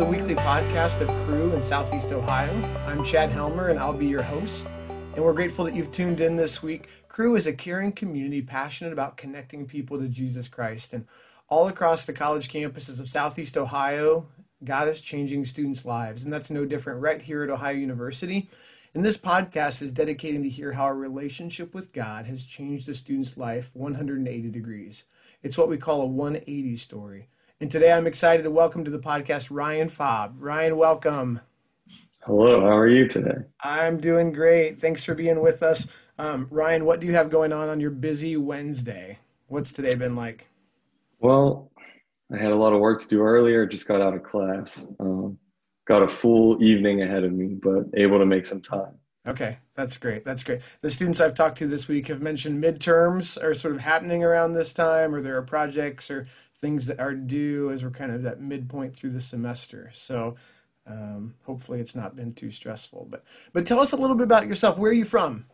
The weekly podcast of Cru in Southeast Ohio. I'm Chad Helmer and I'll be your host. And we're grateful that you've tuned in this week. Cru is a caring community passionate about connecting people to Jesus Christ. And all across the college campuses of Southeast Ohio, God is changing students' lives. And that's no different right here at Ohio University. And this podcast is dedicating to hear how a relationship with God has changed a student's life 180 degrees. It's what we call a 180 story. And today I'm excited to welcome to the podcast Ryan Fobb. Ryan, welcome. Hello, how are you today? I'm doing great. Thanks for being with us. Um, Ryan, what do you have going on on your busy Wednesday? What's today been like? Well, I had a lot of work to do earlier, just got out of class. Um, got a full evening ahead of me, but able to make some time. Okay, that's great. That's great. The students I've talked to this week have mentioned midterms are sort of happening around this time, or there are projects or things that are due as we're kind of at midpoint through the semester. So um, hopefully it's not been too stressful. But but tell us a little bit about yourself. Where are you from?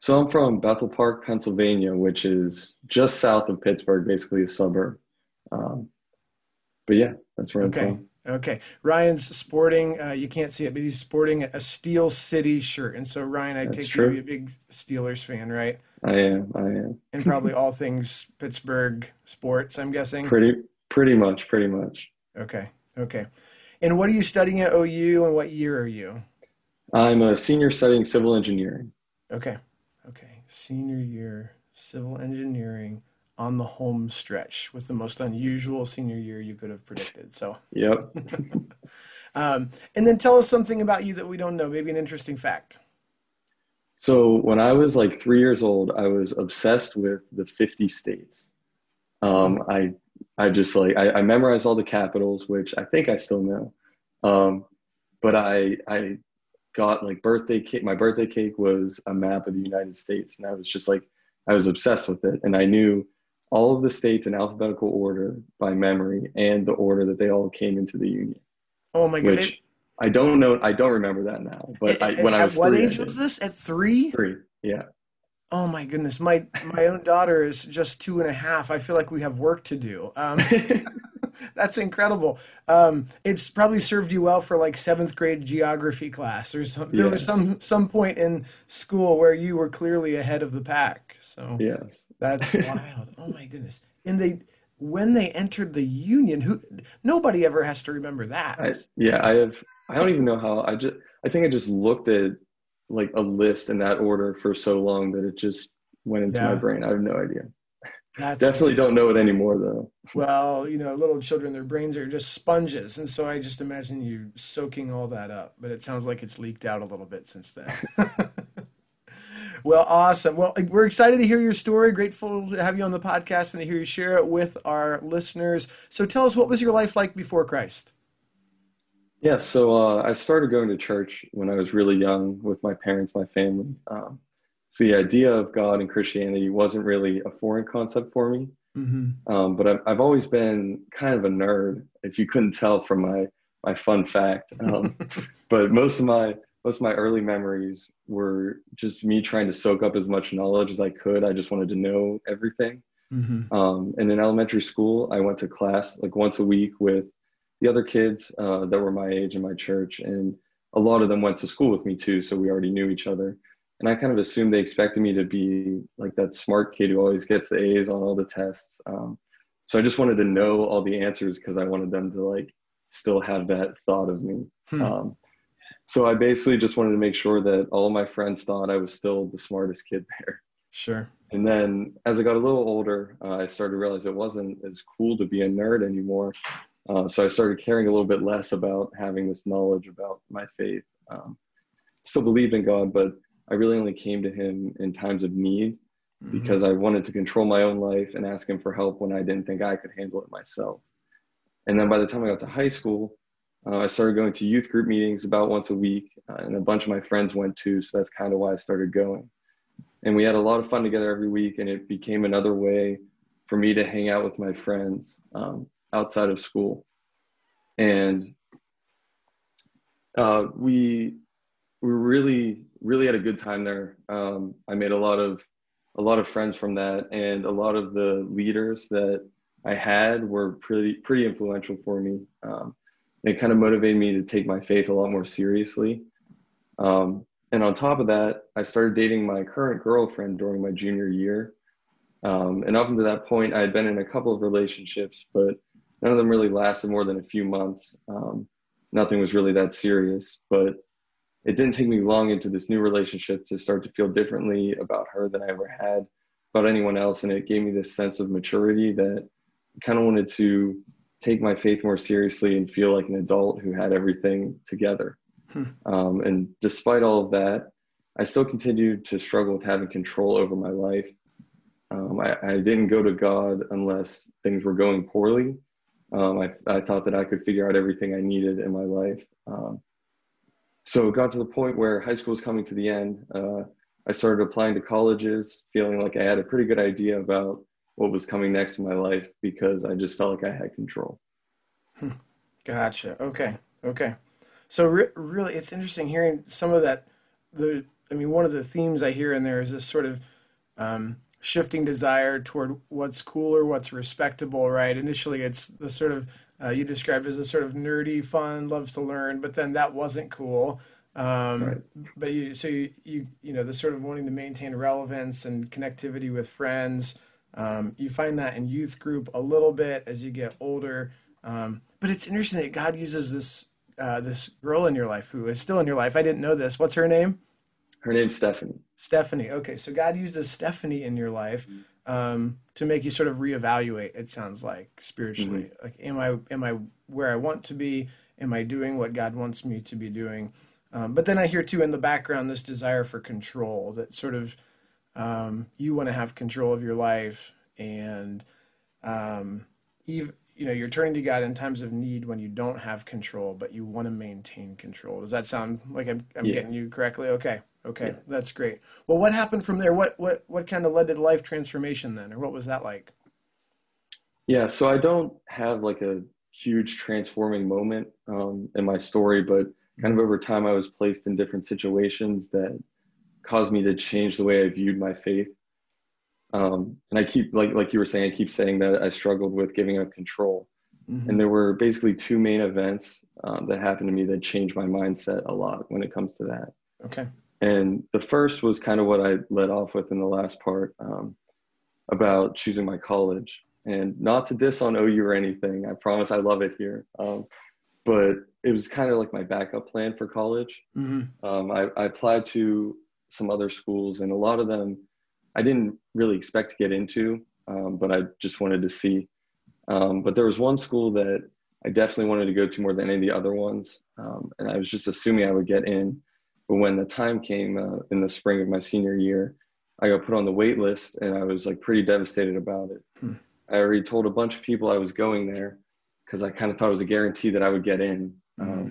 So I'm from Bethel Park, Pennsylvania, which is just south of Pittsburgh, basically a suburb. Um, but yeah, that's where okay. I'm from. Okay, Ryan's sporting. Uh, you can't see it, but he's sporting a Steel City shirt. And so, Ryan, I take true. you to be a big Steelers fan, right? I am. I am. and probably all things Pittsburgh sports. I'm guessing. Pretty, pretty much. Pretty much. Okay. Okay. And what are you studying at OU, and what year are you? I'm a senior studying civil engineering. Okay. Okay. Senior year civil engineering on the home stretch with the most unusual senior year you could have predicted. So, yep. um, and then tell us something about you that we don't know, maybe an interesting fact. So, when I was like three years old, I was obsessed with the 50 states. Um, I, I just like, I, I, memorized all the capitals, which I think I still know. Um, but I, I got like birthday cake. My birthday cake was a map of the United States. And I was just like, I was obsessed with it. And I knew all of the states in alphabetical order by memory and the order that they all came into the union. Oh my goodness. I don't know. I don't remember that now. But I, when at I was at what three, age was this? At three? Three. Yeah. Oh my goodness. My my own daughter is just two and a half. I feel like we have work to do. Um, that's incredible. Um, it's probably served you well for like seventh grade geography class or something. There yes. was some some point in school where you were clearly ahead of the pack. So yes, that's wild. Oh my goodness. And they when they entered the union, who nobody ever has to remember that. I, yeah, I have. I don't even know how. I just. I think I just looked at like a list in that order for so long that it just went into yeah. my brain. I have no idea. That's Definitely don't know it anymore though. Well, you know, little children, their brains are just sponges, and so I just imagine you soaking all that up. But it sounds like it's leaked out a little bit since then. Well, awesome. Well, we're excited to hear your story. Grateful to have you on the podcast and to hear you share it with our listeners. So tell us, what was your life like before Christ? Yeah, so uh, I started going to church when I was really young with my parents, my family. Um, so the idea of God and Christianity wasn't really a foreign concept for me. Mm-hmm. Um, but I've, I've always been kind of a nerd, if you couldn't tell from my my fun fact. Um, but most of my most of my early memories were just me trying to soak up as much knowledge as I could. I just wanted to know everything. Mm-hmm. Um, and in elementary school, I went to class like once a week with the other kids uh, that were my age in my church, and a lot of them went to school with me too, so we already knew each other. And I kind of assumed they expected me to be like that smart kid who always gets the A's on all the tests. Um, so I just wanted to know all the answers because I wanted them to like still have that thought of me. Hmm. Um, so I basically just wanted to make sure that all my friends thought I was still the smartest kid there. Sure. And then as I got a little older, uh, I started to realize it wasn't as cool to be a nerd anymore. Uh, so I started caring a little bit less about having this knowledge about my faith. Um, still believed in God, but I really only came to Him in times of need mm-hmm. because I wanted to control my own life and ask Him for help when I didn't think I could handle it myself. And then by the time I got to high school, uh, I started going to youth group meetings about once a week, uh, and a bunch of my friends went too. So that's kind of why I started going. And we had a lot of fun together every week, and it became another way for me to hang out with my friends um, outside of school. And uh, we we really really had a good time there. Um, I made a lot of a lot of friends from that, and a lot of the leaders that I had were pretty pretty influential for me. Um, it kind of motivated me to take my faith a lot more seriously. Um, and on top of that, I started dating my current girlfriend during my junior year. Um, and up until that point, I had been in a couple of relationships, but none of them really lasted more than a few months. Um, nothing was really that serious, but it didn't take me long into this new relationship to start to feel differently about her than I ever had about anyone else. And it gave me this sense of maturity that I kind of wanted to take my faith more seriously and feel like an adult who had everything together. Hmm. Um, and despite all of that, I still continued to struggle with having control over my life. Um, I, I, didn't go to God unless things were going poorly. Um, I, I, thought that I could figure out everything I needed in my life. Um, so it got to the point where high school was coming to the end. Uh, I started applying to colleges, feeling like I had a pretty good idea about what was coming next in my life because I just felt like I had control. Hmm. Gotcha. Okay. Okay. So re- really, it's interesting hearing some of that. The I mean, one of the themes I hear in there is this sort of um, shifting desire toward what's cool or what's respectable. Right. Initially, it's the sort of uh, you described as a sort of nerdy, fun, loves to learn, but then that wasn't cool. Um, right. But you, so you, you, you know, the sort of wanting to maintain relevance and connectivity with friends. Um, you find that in youth group a little bit as you get older. Um, but it's interesting that God uses this uh, this girl in your life who is still in your life. I didn't know this. What's her name? Her name's Stephanie. Stephanie. Okay, so God uses Stephanie in your life um, to make you sort of reevaluate. It sounds like spiritually. Mm-hmm. Like, am I am I where I want to be? Am I doing what God wants me to be doing? Um, but then I hear too in the background this desire for control that sort of um, you want to have control of your life and um, even you know you're turning to God in times of need when you don't have control, but you want to maintain control. Does that sound like I'm, I'm yeah. getting you correctly? Okay, okay, yeah. that's great. Well, what happened from there? What what what kind of led to life transformation then, or what was that like? Yeah, so I don't have like a huge transforming moment um, in my story, but kind of over time, I was placed in different situations that caused me to change the way I viewed my faith. Um, and I keep like like you were saying, I keep saying that I struggled with giving up control. Mm-hmm. And there were basically two main events um, that happened to me that changed my mindset a lot when it comes to that. Okay. And the first was kind of what I led off with in the last part um, about choosing my college. And not to diss on OU or anything, I promise I love it here. Um, but it was kind of like my backup plan for college. Mm-hmm. Um, I, I applied to some other schools, and a lot of them I didn't really expect to get into, um, but I just wanted to see. Um, but there was one school that I definitely wanted to go to more than any of the other ones, um, and I was just assuming I would get in. But when the time came uh, in the spring of my senior year, I got put on the wait list, and I was like pretty devastated about it. Hmm. I already told a bunch of people I was going there because I kind of thought it was a guarantee that I would get in. Hmm.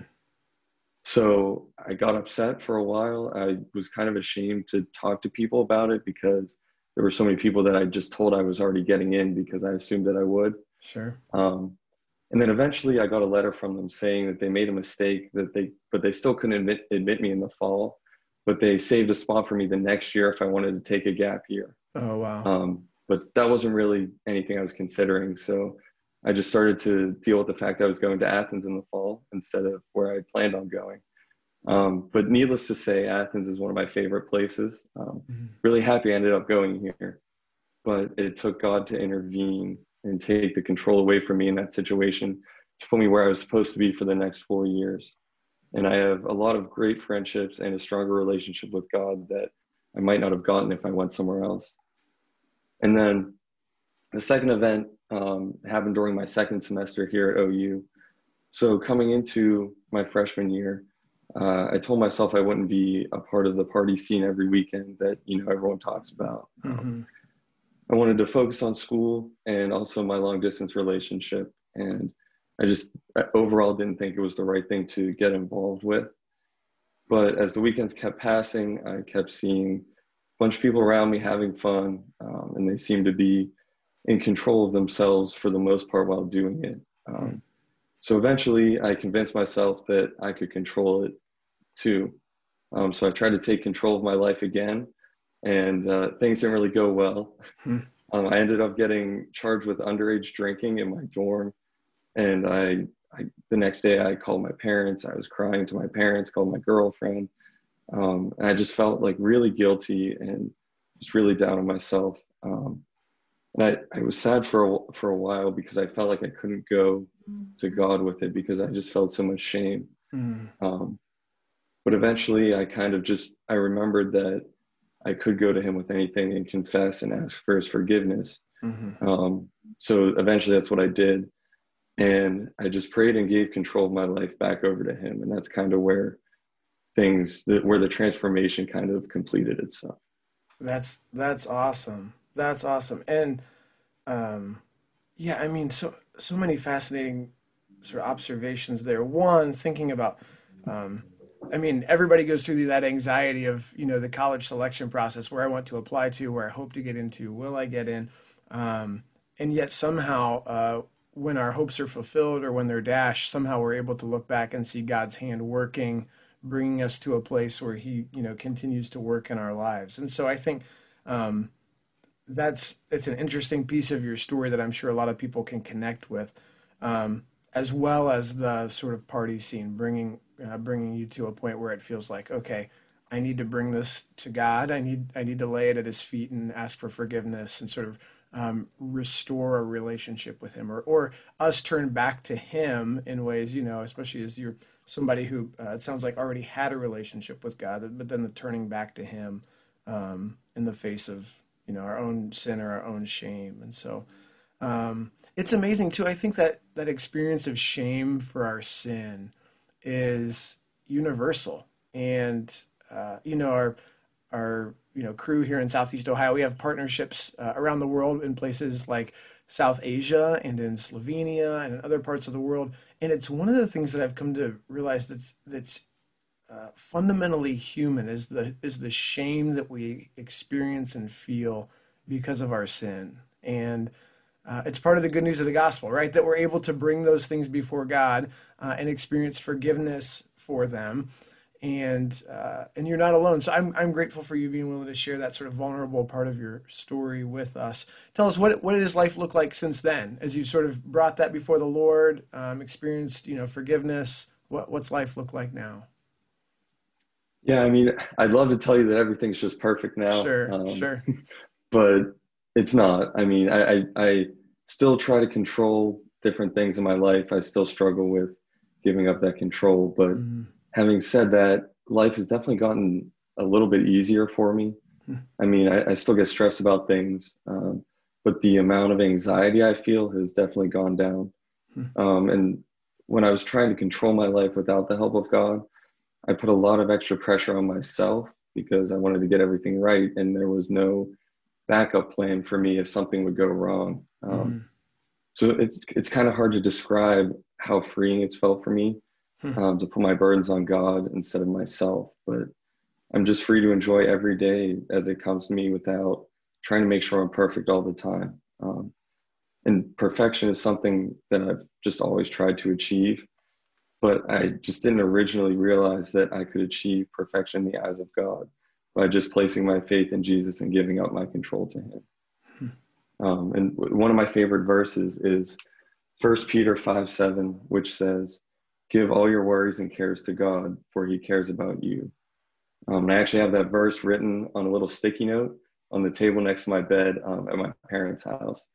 So I got upset for a while. I was kind of ashamed to talk to people about it because there were so many people that I just told I was already getting in because I assumed that I would. Sure. Um, and then eventually I got a letter from them saying that they made a mistake that they, but they still couldn't admit, admit me in the fall, but they saved a spot for me the next year if I wanted to take a gap year. Oh, wow. Um, but that wasn't really anything I was considering. So I just started to deal with the fact I was going to Athens in the fall instead of where I planned on going. Um, but needless to say, Athens is one of my favorite places. Um, mm-hmm. Really happy I ended up going here, but it took God to intervene and take the control away from me in that situation to put me where I was supposed to be for the next four years. And I have a lot of great friendships and a stronger relationship with God that I might not have gotten if I went somewhere else. And then the second event um, happened during my second semester here at OU. So coming into my freshman year, uh, I told myself I wouldn't be a part of the party scene every weekend that you know everyone talks about. Mm-hmm. Um, I wanted to focus on school and also my long distance relationship, and I just I overall didn't think it was the right thing to get involved with. But as the weekends kept passing, I kept seeing a bunch of people around me having fun, um, and they seemed to be in control of themselves for the most part while doing it. Um, so eventually, I convinced myself that I could control it too. Um, so I tried to take control of my life again, and uh, things didn't really go well. Hmm. Um, I ended up getting charged with underage drinking in my dorm, and I I, the next day I called my parents. I was crying to my parents, called my girlfriend. Um, and I just felt like really guilty and just really down on myself. Um, and I, I was sad for a, for a while because I felt like I couldn't go to God with it because I just felt so much shame. Mm. Um, but eventually I kind of just, I remembered that I could go to him with anything and confess and ask for his forgiveness. Mm-hmm. Um, so eventually that's what I did. And I just prayed and gave control of my life back over to him. And that's kind of where things that where the transformation kind of completed itself. That's that's awesome. That's awesome. And um yeah, I mean so so many fascinating sort of observations there. One, thinking about um I mean, everybody goes through that anxiety of, you know, the college selection process where I want to apply to, where I hope to get into, will I get in? Um, and yet somehow, uh, when our hopes are fulfilled or when they're dashed, somehow we're able to look back and see God's hand working, bringing us to a place where He, you know, continues to work in our lives. And so I think um, that's it's an interesting piece of your story that I'm sure a lot of people can connect with, um, as well as the sort of party scene, bringing uh, bringing you to a point where it feels like okay. I need to bring this to God. I need I need to lay it at His feet and ask for forgiveness and sort of um, restore a relationship with him or, or us turn back to him in ways, you know, especially as you're somebody who uh, it sounds like already had a relationship with God, but then the turning back to him um, in the face of, you know, our own sin or our own shame. And so um, it's amazing too. I think that that experience of shame for our sin is universal. And, uh, you know, our, our you know Cru here in Southeast Ohio. We have partnerships uh, around the world in places like South Asia and in Slovenia and in other parts of the world. And it's one of the things that I've come to realize that's that's uh, fundamentally human is the is the shame that we experience and feel because of our sin. And uh, it's part of the good news of the gospel, right? That we're able to bring those things before God uh, and experience forgiveness for them and uh, and you're not alone. So I'm I'm grateful for you being willing to share that sort of vulnerable part of your story with us. Tell us what what does life look like since then, as you've sort of brought that before the Lord, um, experienced you know forgiveness. What what's life look like now? Yeah, I mean, I'd love to tell you that everything's just perfect now. Sure, um, sure. But it's not. I mean, I, I I still try to control different things in my life. I still struggle with giving up that control, but. Mm-hmm having said that, life has definitely gotten a little bit easier for me. Hmm. I mean, I, I, still get stressed about things, um, but the amount of anxiety I feel has definitely gone down. Hmm. Um, and when I was trying to control my life without the help of God, I put a lot of extra pressure on myself because I wanted to get everything right, and there was no backup plan for me if something would go wrong. Um, mm. So it's it's kind of hard to describe how freeing it's felt for me hmm. um, to put my burdens on God instead of myself. But I'm just free to enjoy every day as it comes to me without trying to make sure I'm perfect all the time. Um, and perfection is something that I've just always tried to achieve. But I just didn't originally realize that I could achieve perfection in the eyes of God by just placing my faith in Jesus and giving up my control to Him. Hmm. Um, and one of my favorite verses is First Peter 5 7, which says, Give all your worries and cares to God, for He cares about you. Um, I actually have that verse written on a little sticky note on the table next to my bed um, at my parents' house,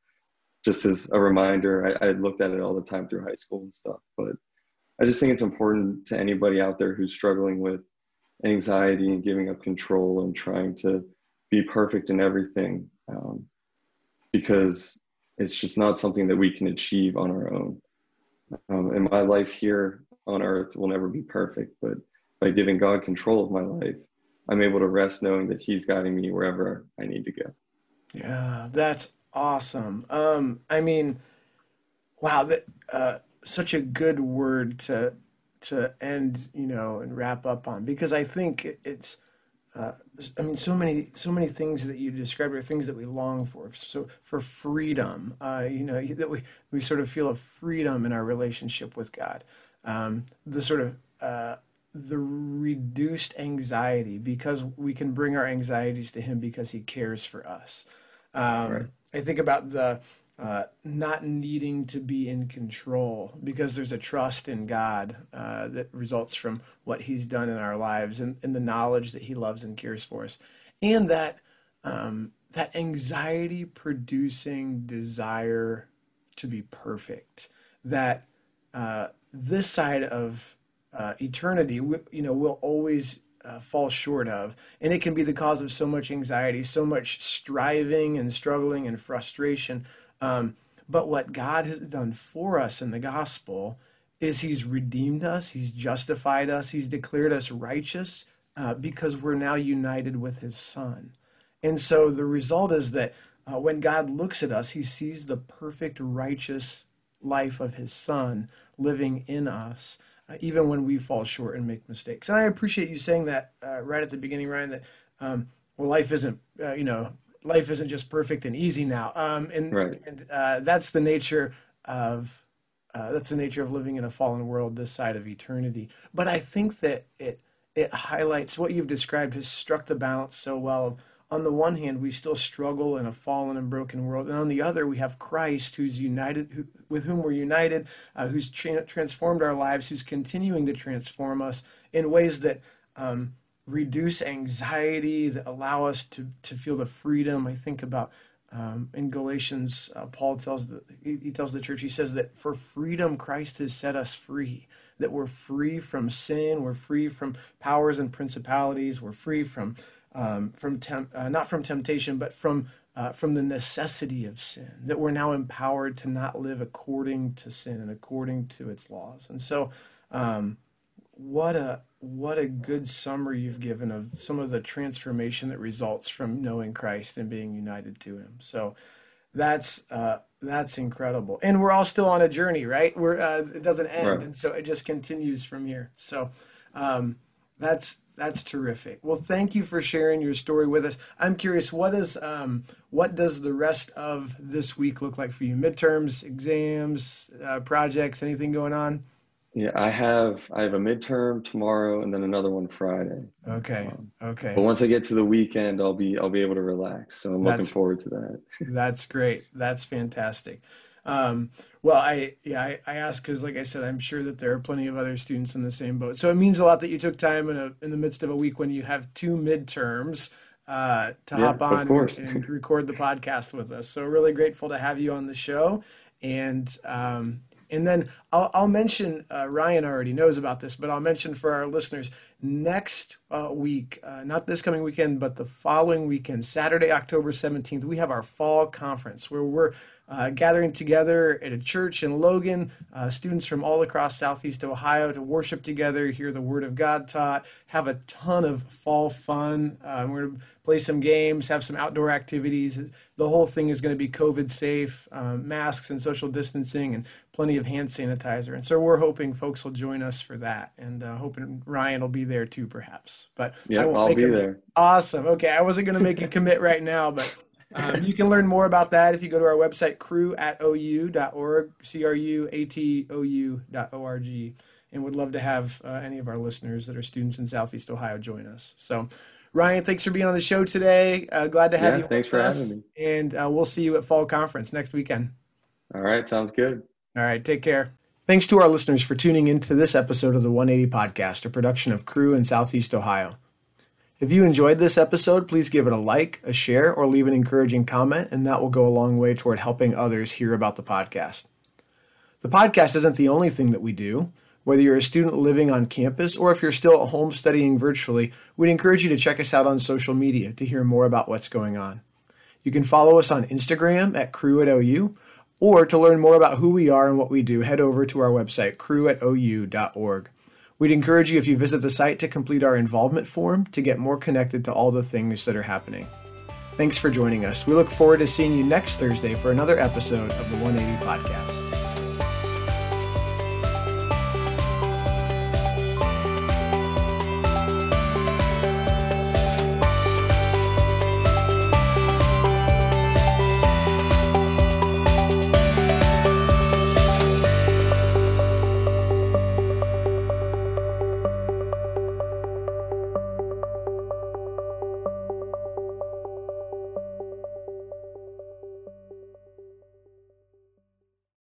just as a reminder. I, I looked at it all the time through high school and stuff, but I just think it's important to anybody out there who's struggling with anxiety and giving up control and trying to be perfect in everything, um, because it's just not something that we can achieve on our own. Um, and my life here on earth will never be perfect, but by giving God control of my life, I'm able to rest knowing that He's guiding me wherever I need to go. Yeah, that's awesome. Um, I mean, wow, that uh, such a good word to to end, you know, and wrap up on because I think it's uh, I mean, so many, so many things that you described are things that we long for. So for freedom, uh, you know, that we we sort of feel a freedom in our relationship with God. Um, the sort of uh, the reduced anxiety because we can bring our anxieties to Him because He cares for us. Um, right. I think about the uh, not needing to be in control because there's a trust in God uh, that results from what He's done in our lives and, and, the knowledge that He loves and cares for us, and that um, that anxiety producing desire to be perfect that uh, this side of uh, eternity, you know, will always uh, fall short of. And it can be the cause of so much anxiety, so much striving and struggling and frustration. Um, but what God has done for us in the gospel is He's redeemed us, He's justified us, He's declared us righteous uh, because we're now united with His Son. And so the result is that uh, when God looks at us, He sees the perfect, righteous life of His Son living in us uh, even when we fall short and make mistakes. And I appreciate you saying that uh, right at the beginning, Ryan. That um, well, life isn't uh, you know life isn't just perfect and easy now. Um, and, right. and uh, that's the nature of uh, that's the nature of living in a fallen world this side of eternity. But I think that it it highlights what you've described has struck the balance so well on the one hand, we still struggle in a fallen and broken world, and on the other, we have Christ, who's united, who, with whom we're united, uh, who's tra- transformed our lives, who's continuing to transform us in ways that um, reduce anxiety, that allow us to to feel the freedom. I think about um, in Galatians, uh, Paul tells the he, tells the church, he says that for freedom Christ has set us free. That we're free from sin, we're free from powers and principalities, we're free from um, from temp- uh, not from temptation, but from uh, from the necessity of sin. That we're now empowered to not live according to sin and according to its laws. And so, um, what a what a good summary you've given of some of the transformation that results from knowing Christ and being united to Him. So that's uh, that's incredible, and we're all still on a journey, right? We're uh, it doesn't end, right. and so it just continues from here. So um, that's that's terrific. Well, thank you for sharing your story with us. I'm curious, what is um, what does the rest of this week look like for you? Midterms, exams, uh, projects, anything going on? Yeah, I have I have a midterm tomorrow and then another one Friday. Okay. Um, okay. But once I get to the weekend, I'll be I'll be able to relax. So I'm that's, looking forward to that. that's great. That's fantastic. Um, well, I yeah, I, I ask because, like I said, I'm sure that there are plenty of other students in the same boat. So it means a lot that you took time in a in the midst of a week when you have two midterms uh, to yeah, hop on and, and, record the podcast with us. So really grateful to have you on the show, and um, and then I'll, I'll mention uh, Ryan already knows about this, but I'll mention for our listeners next uh, week, uh, not this coming weekend, but the following weekend, Saturday, October 17th, we have our fall conference where we're uh, gathering together at a church in Logan, uh, students from all across Southeast Ohio to worship together, hear the Word of God taught, have a ton of fall fun. Uh, we're going to play some games, have some outdoor activities. The whole thing is going to be COVID safe, um, masks and social distancing, and plenty of hand sanitizer. And so we're hoping folks will join us for that, and uh, hoping Ryan will be there too, perhaps. But yeah, I'll be there. Awesome. Okay, I wasn't going to make a commit right now, but. Um, you can learn more about that if you go to our website, cru at ou.org, C R U A T O U.org, and would love to have uh, any of our listeners that are students in Southeast Ohio join us. So, Ryan, thanks for being on the show today. Uh, glad to have yeah, you. Thanks for us. having me. And uh, we'll see you at Fall Conference next weekend. All right, sounds good. All right, take care. Thanks to our listeners for tuning in to this episode of the 180 Podcast, a production of Cru in Southeast Ohio. If you enjoyed this episode, please give it a like, a share, or leave an encouraging comment, and that will go a long way toward helping others hear about the podcast. The podcast isn't the only thing that we do. Whether you're a student living on campus or if you're still at home studying virtually, we'd encourage you to check us out on social media to hear more about what's going on. You can follow us on Instagram at cru at OU, or to learn more about who we are and what we do, head over to our website, cru at OU.org. We'd encourage you, if you visit the site, to complete our involvement form to get more connected to all the things that are happening. Thanks for joining us. We look forward to seeing you next Thursday for another episode of the 180 Podcast.